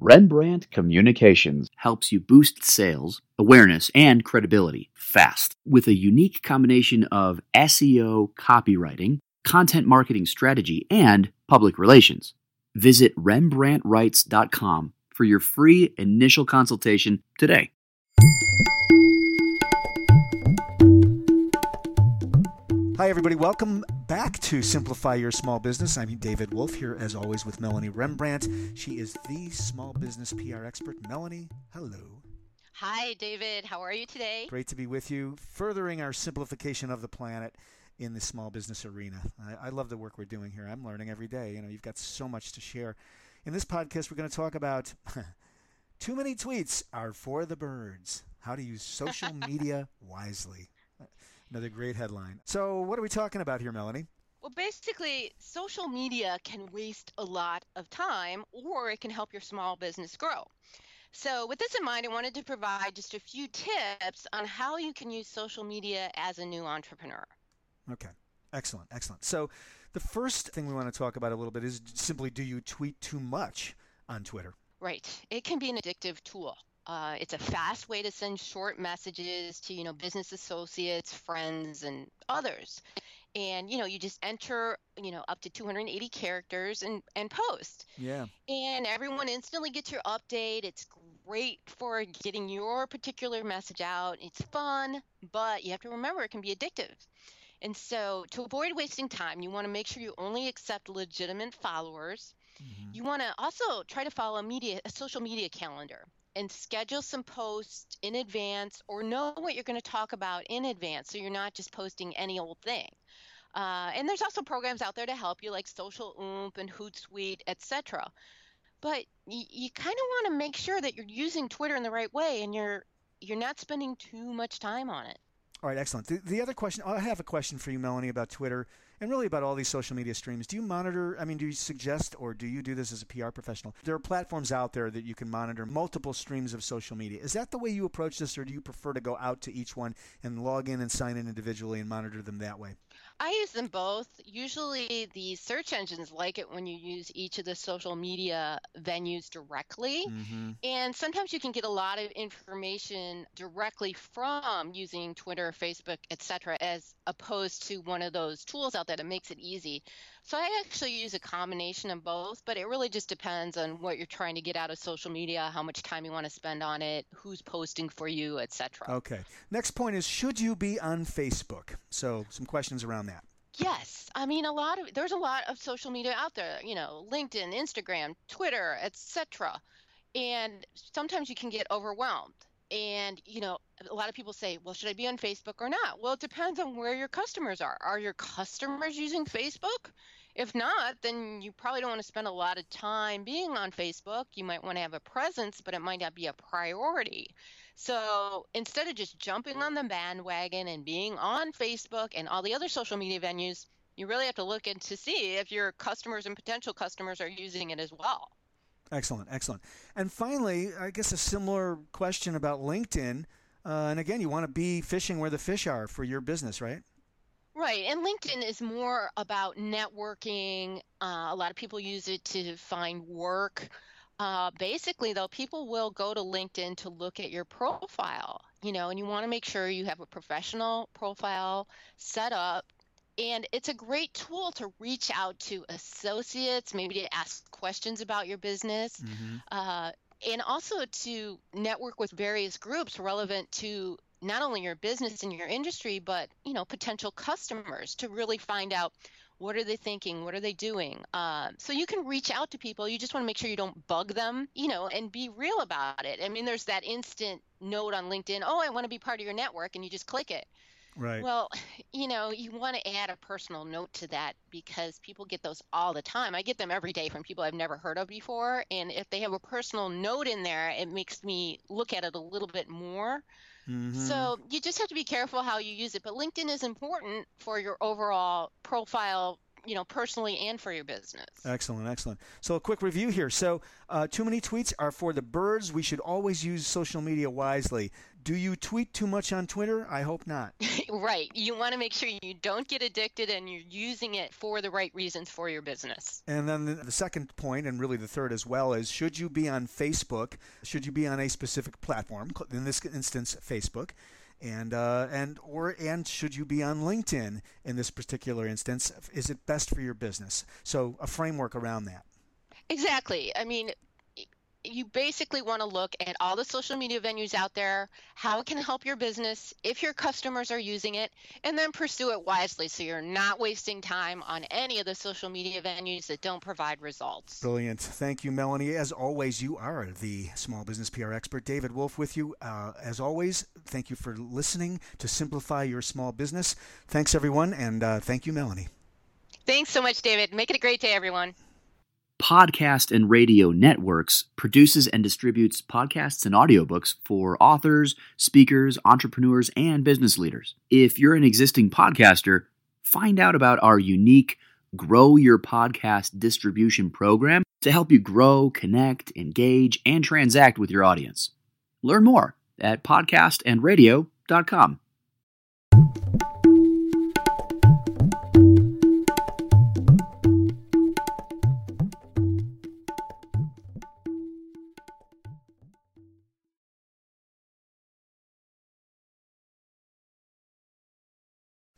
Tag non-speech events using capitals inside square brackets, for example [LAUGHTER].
Rembrandt Communications helps you boost sales, awareness, and credibility fast with a unique combination of SEO, copywriting, content marketing strategy, and public relations. Visit RembrandtWrites.com for your free initial consultation today. Hi, everybody. Welcome back to Simplify Your Small Business. I'm David Wolf here, as always, with Melanie Rembrandt. She is the small business PR expert. Melanie, hello. Hi, David. How are you today? Great to be with you, furthering our simplification of the planet in the small business arena. I, I love the work we're doing here. I'm learning every day. You know, you've got so much to share. In this podcast, we're going to talk about [LAUGHS] too many tweets are for the birds. How to use social [LAUGHS] media wisely. Another great headline. So, what are we talking about here, Melanie? Well, basically, social media can waste a lot of time or it can help your small business grow. So, with this in mind, I wanted to provide just a few tips on how you can use social media as a new entrepreneur. Okay, excellent, excellent. So, the first thing we want to talk about a little bit is simply do you tweet too much on Twitter? Right. It can be an addictive tool. Uh, it's a fast way to send short messages to you know business associates, friends, and others. And you know you just enter you know up to 280 characters and and post. Yeah. And everyone instantly gets your update. It's great for getting your particular message out. It's fun, but you have to remember it can be addictive. And so, to avoid wasting time, you want to make sure you only accept legitimate followers. Mm-hmm. You want to also try to follow a media a social media calendar and schedule some posts in advance or know what you're going to talk about in advance so you're not just posting any old thing. Uh, and there's also programs out there to help you like Social Oomph and Hootsuite, etc. But y- you kind of want to make sure that you're using Twitter in the right way and you're you're not spending too much time on it. All right, excellent. The, the other question, I have a question for you, Melanie, about Twitter and really about all these social media streams. Do you monitor? I mean, do you suggest or do you do this as a PR professional? There are platforms out there that you can monitor multiple streams of social media. Is that the way you approach this, or do you prefer to go out to each one and log in and sign in individually and monitor them that way? I use them both. Usually, the search engines like it when you use each of the social media venues directly. Mm-hmm. And sometimes you can get a lot of information directly from using Twitter, Facebook, etc., as opposed to one of those tools out there that makes it easy. So I actually use a combination of both, but it really just depends on what you're trying to get out of social media, how much time you want to spend on it, who's posting for you, etc. Okay. Next point is should you be on Facebook? So some questions around that. Yes, I mean a lot of there's a lot of social media out there, you know, LinkedIn, Instagram, Twitter, etc. And sometimes you can get overwhelmed. And you know, a lot of people say, "Well, should I be on Facebook or not?" Well, it depends on where your customers are. Are your customers using Facebook? If not, then you probably don't want to spend a lot of time being on Facebook. You might want to have a presence, but it might not be a priority. So instead of just jumping on the bandwagon and being on Facebook and all the other social media venues, you really have to look in to see if your customers and potential customers are using it as well. Excellent, excellent. And finally, I guess a similar question about LinkedIn. Uh, and again, you want to be fishing where the fish are for your business, right? Right. And LinkedIn is more about networking. Uh, a lot of people use it to find work. Uh, basically, though, people will go to LinkedIn to look at your profile, you know, and you want to make sure you have a professional profile set up and it's a great tool to reach out to associates, maybe to ask questions about your business, mm-hmm. uh, and also to network with various groups relevant to not only your business and your industry, but you know potential customers to really find out what are they thinking what are they doing uh, so you can reach out to people you just want to make sure you don't bug them you know and be real about it i mean there's that instant note on linkedin oh i want to be part of your network and you just click it Right. Well, [SIGHS] you know, you want to add a personal note to that because people get those all the time. I get them every day from people I've never heard of before. And if they have a personal note in there, it makes me look at it a little bit more. Mm-hmm. So you just have to be careful how you use it. But LinkedIn is important for your overall profile you know personally and for your business excellent excellent so a quick review here so uh, too many tweets are for the birds we should always use social media wisely do you tweet too much on Twitter? I hope not. [LAUGHS] right. You want to make sure you don't get addicted and you're using it for the right reasons for your business. And then the second point, and really the third as well, is should you be on Facebook? Should you be on a specific platform? In this instance, Facebook and uh, and or and should you be on LinkedIn in this particular instance? Is it best for your business? So a framework around that. Exactly. I mean, you basically want to look at all the social media venues out there, how it can help your business if your customers are using it, and then pursue it wisely so you're not wasting time on any of the social media venues that don't provide results. Brilliant. Thank you, Melanie. As always, you are the small business PR expert. David Wolf with you. Uh, as always, thank you for listening to Simplify Your Small Business. Thanks, everyone, and uh, thank you, Melanie. Thanks so much, David. Make it a great day, everyone. Podcast and Radio Networks produces and distributes podcasts and audiobooks for authors, speakers, entrepreneurs, and business leaders. If you're an existing podcaster, find out about our unique Grow Your Podcast distribution program to help you grow, connect, engage, and transact with your audience. Learn more at podcastandradio.com.